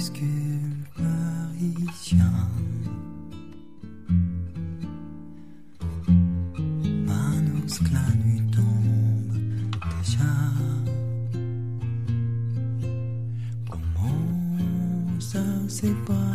minuscule parisien. Manos que la nuit tombe déjà. Comment ça s'est passé?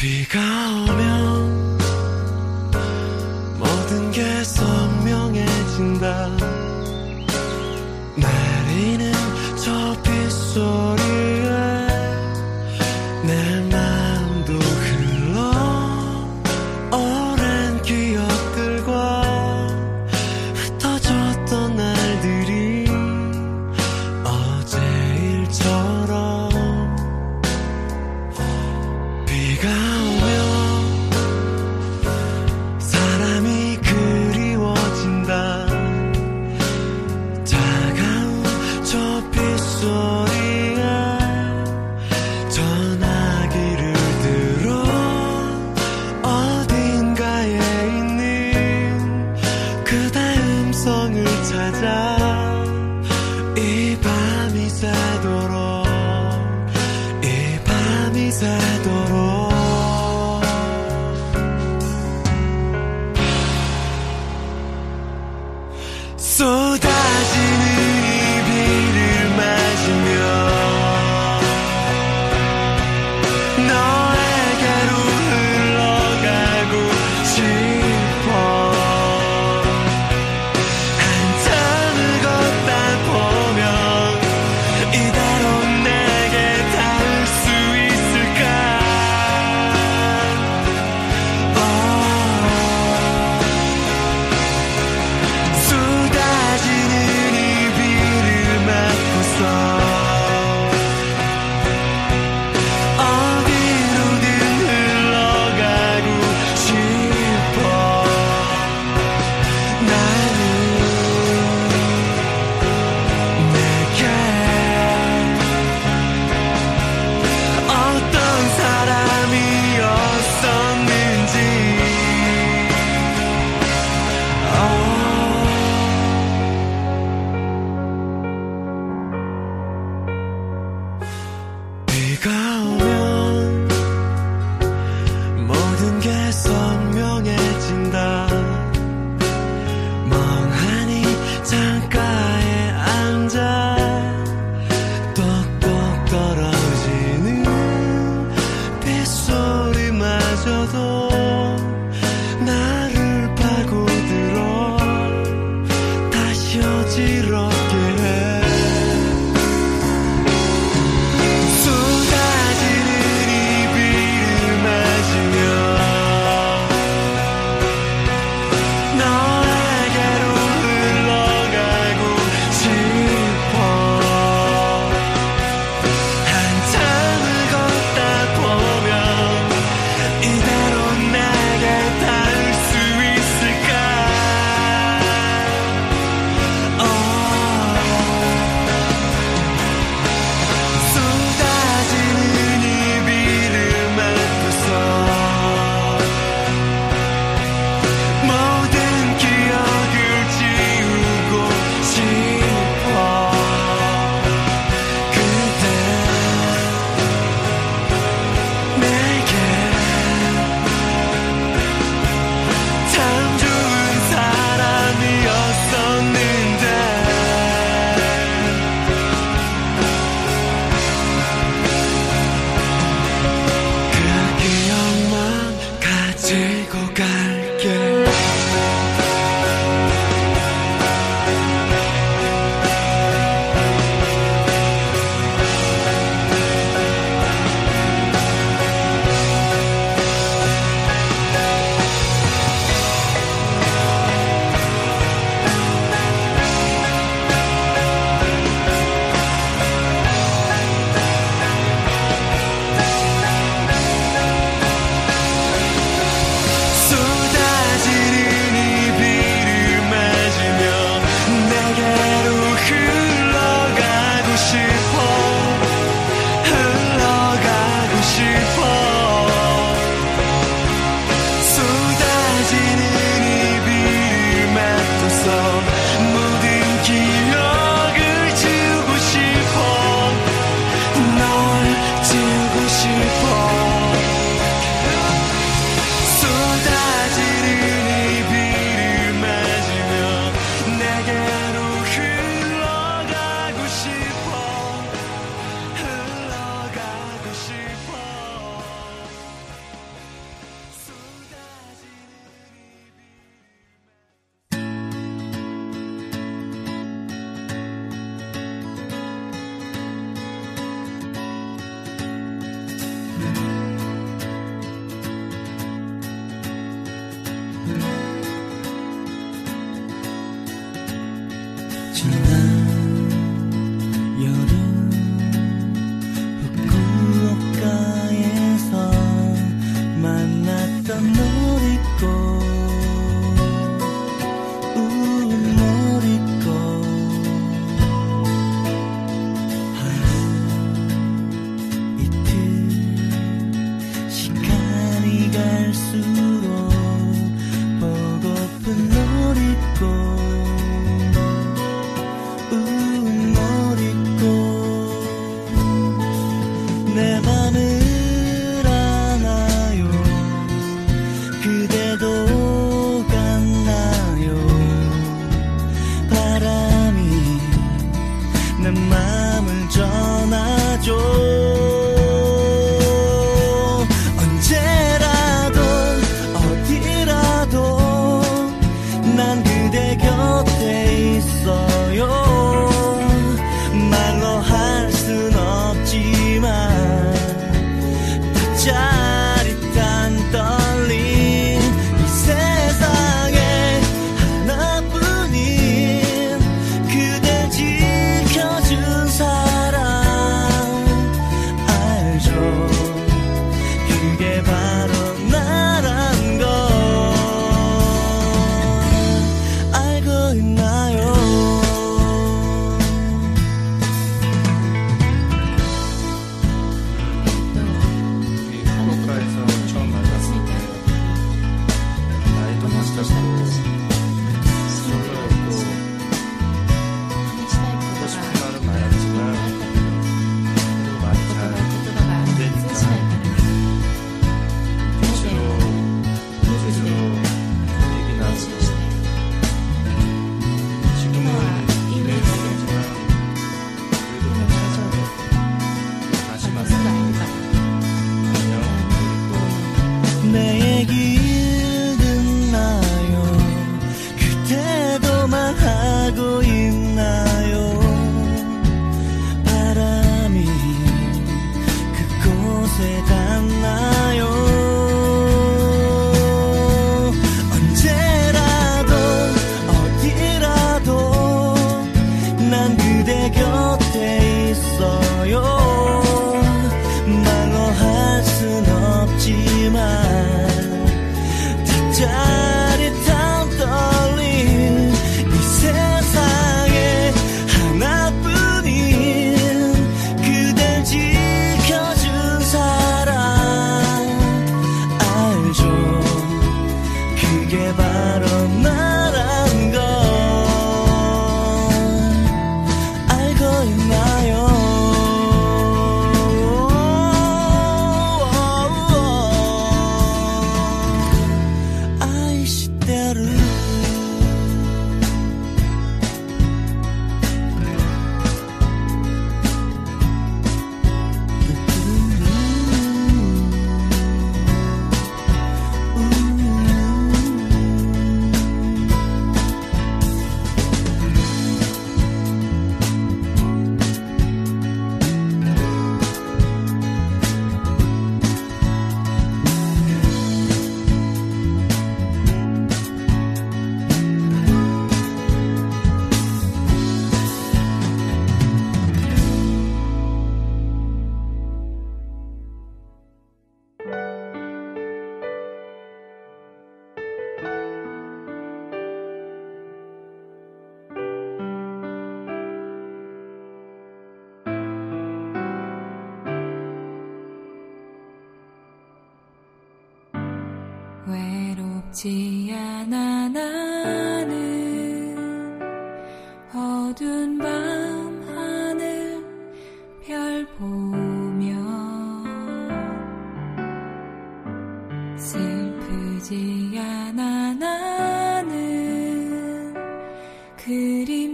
비가 오면 모든 게 선명해진다.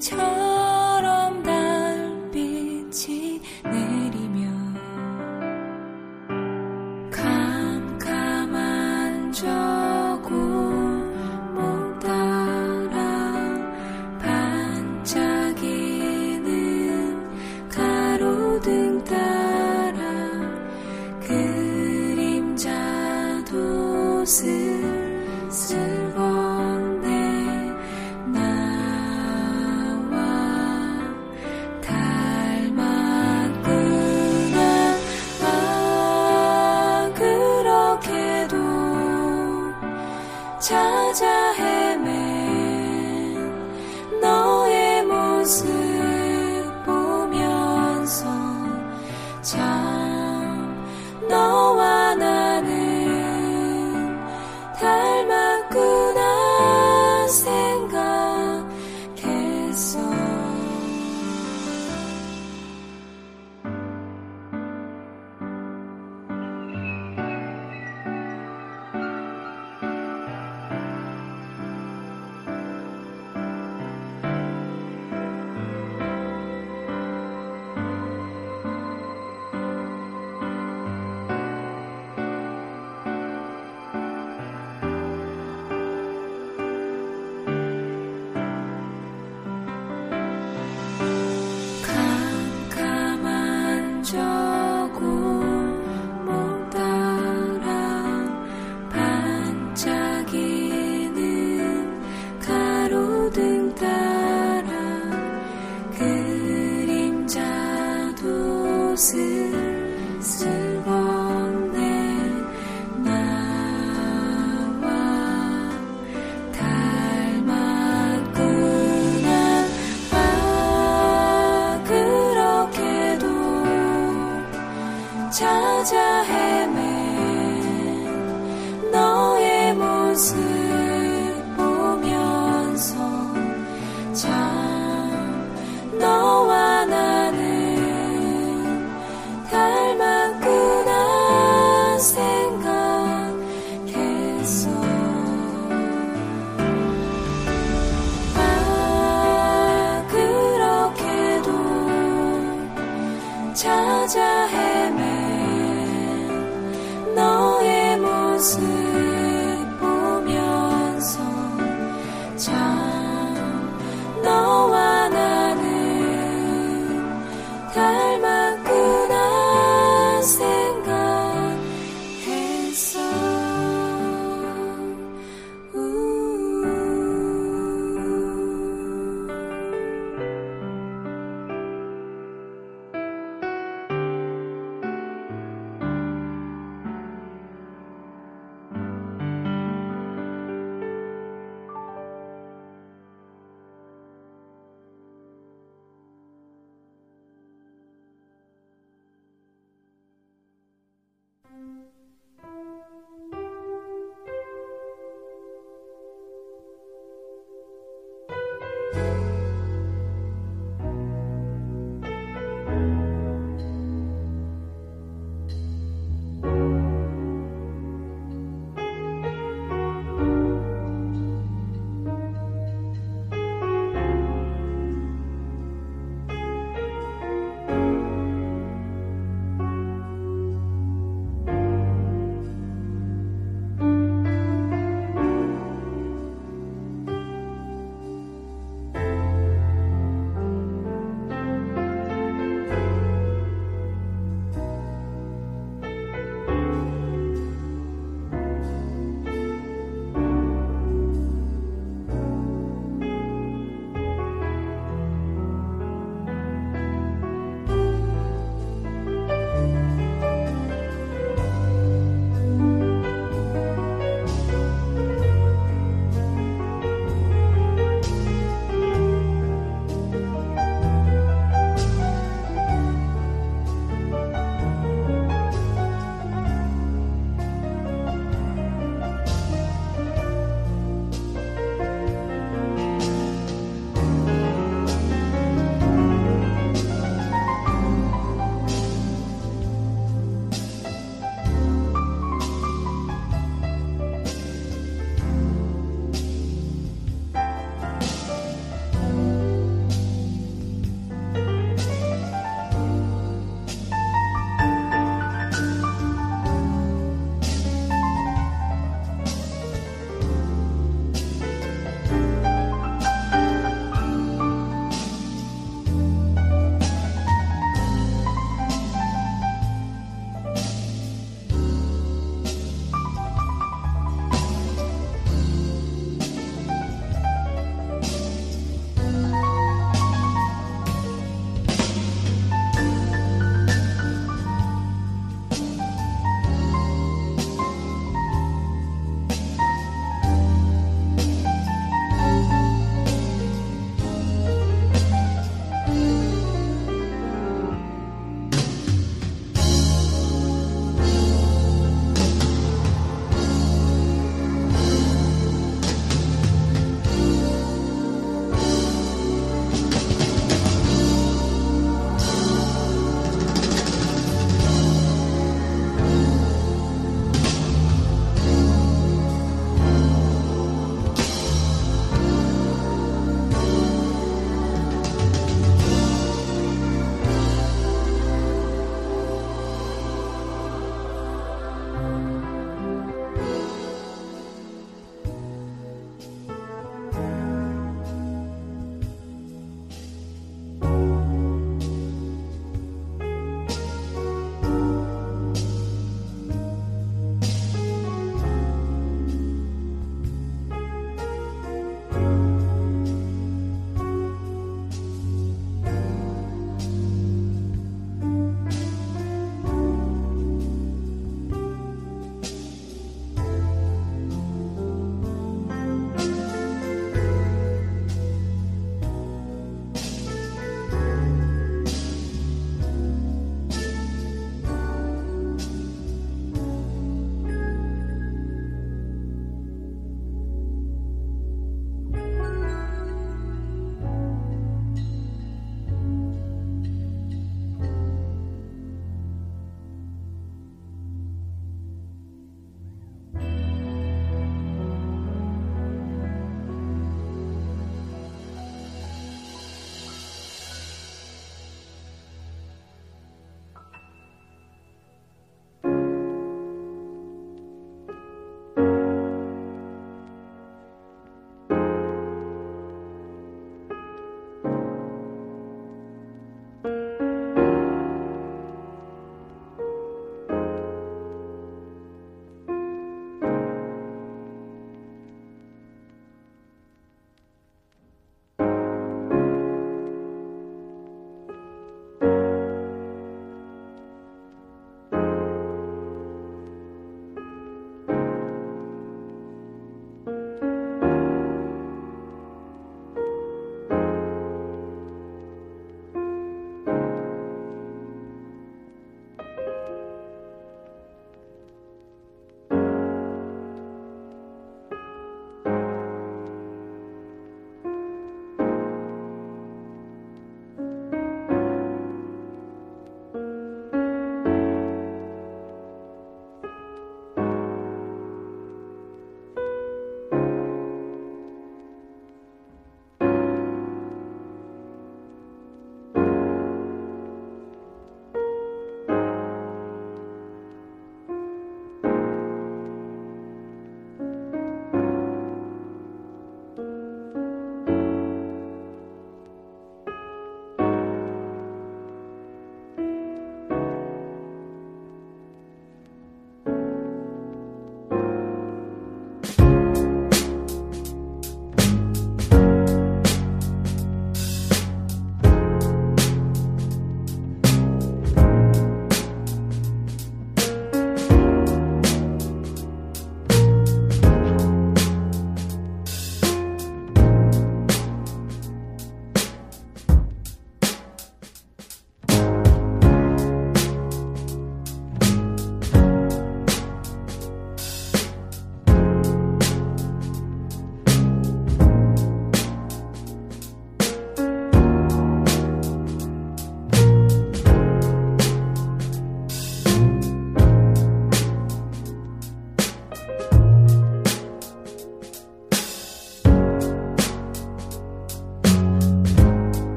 천 家。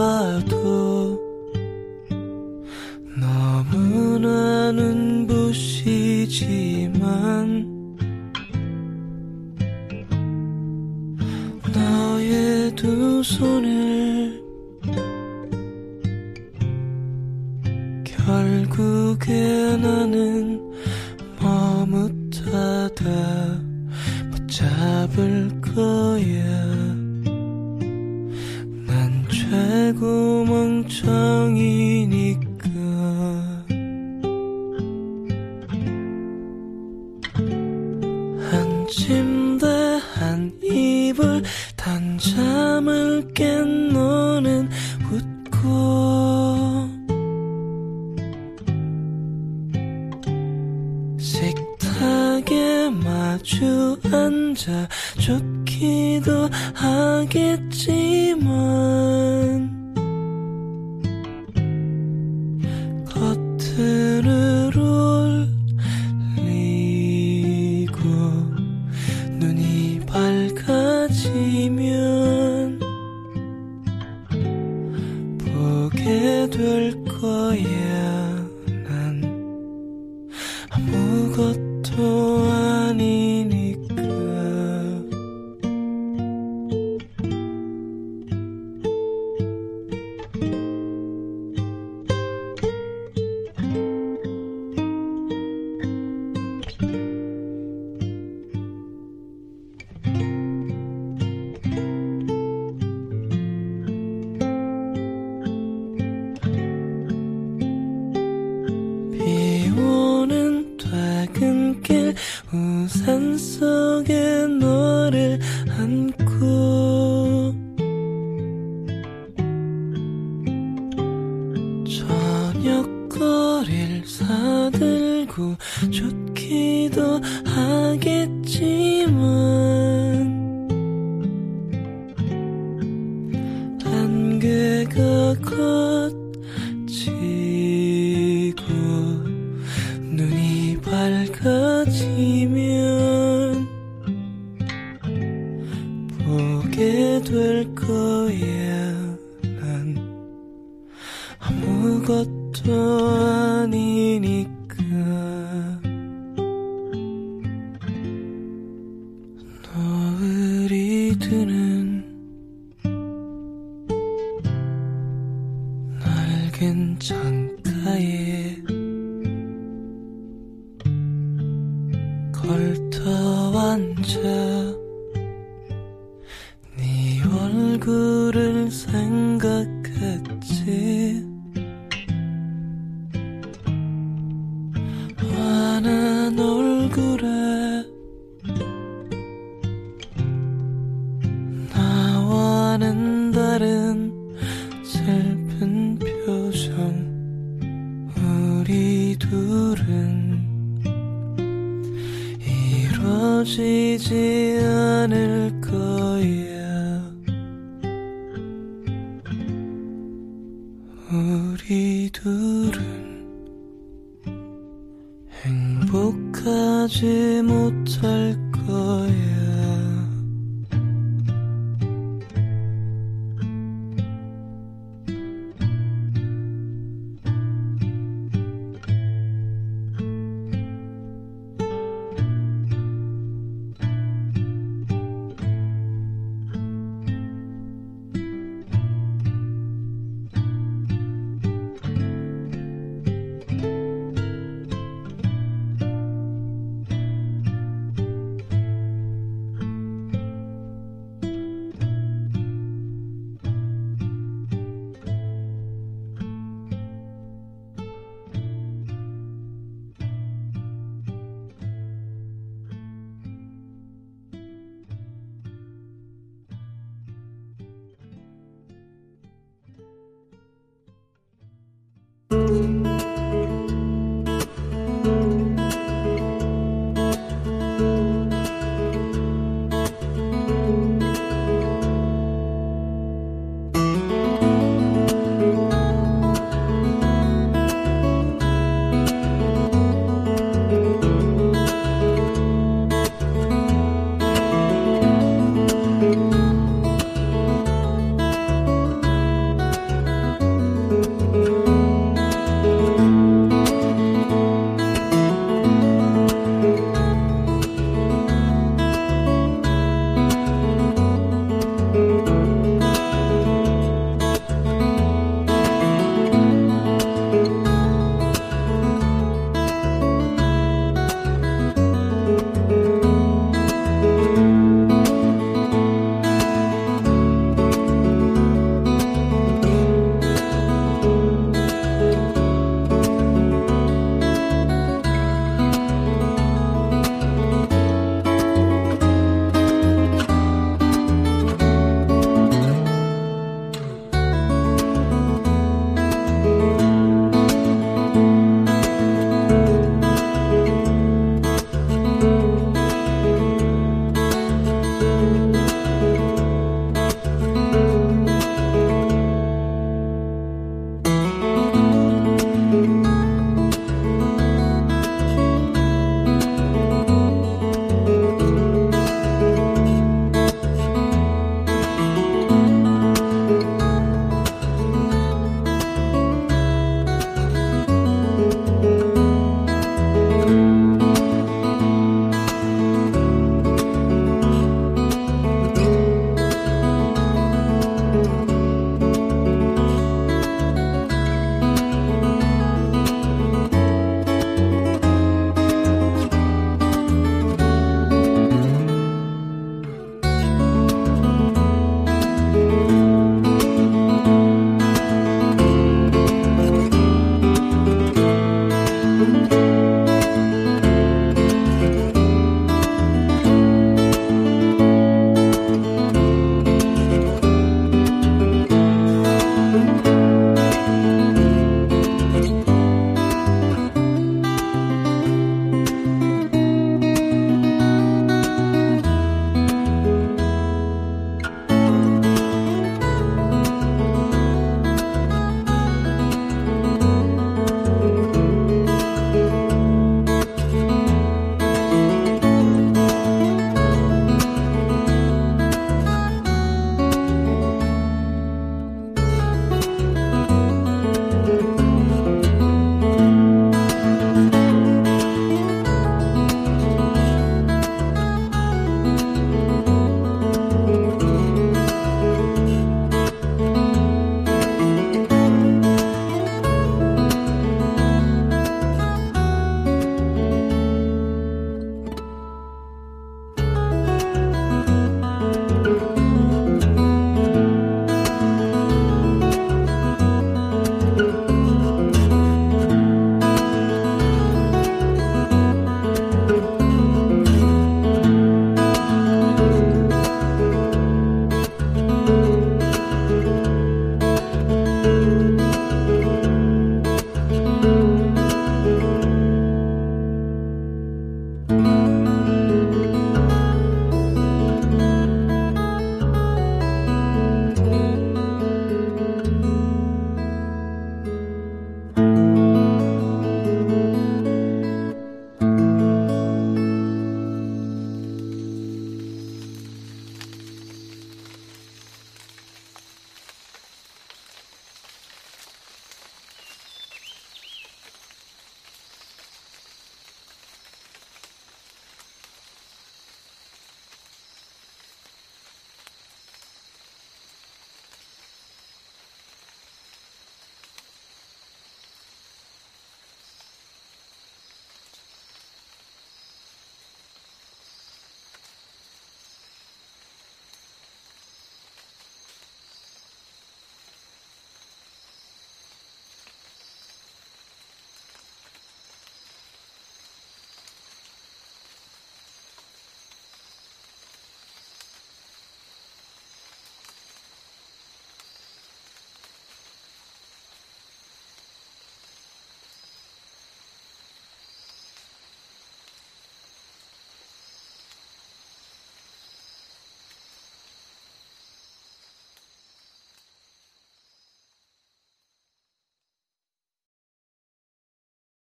Love. 给三色。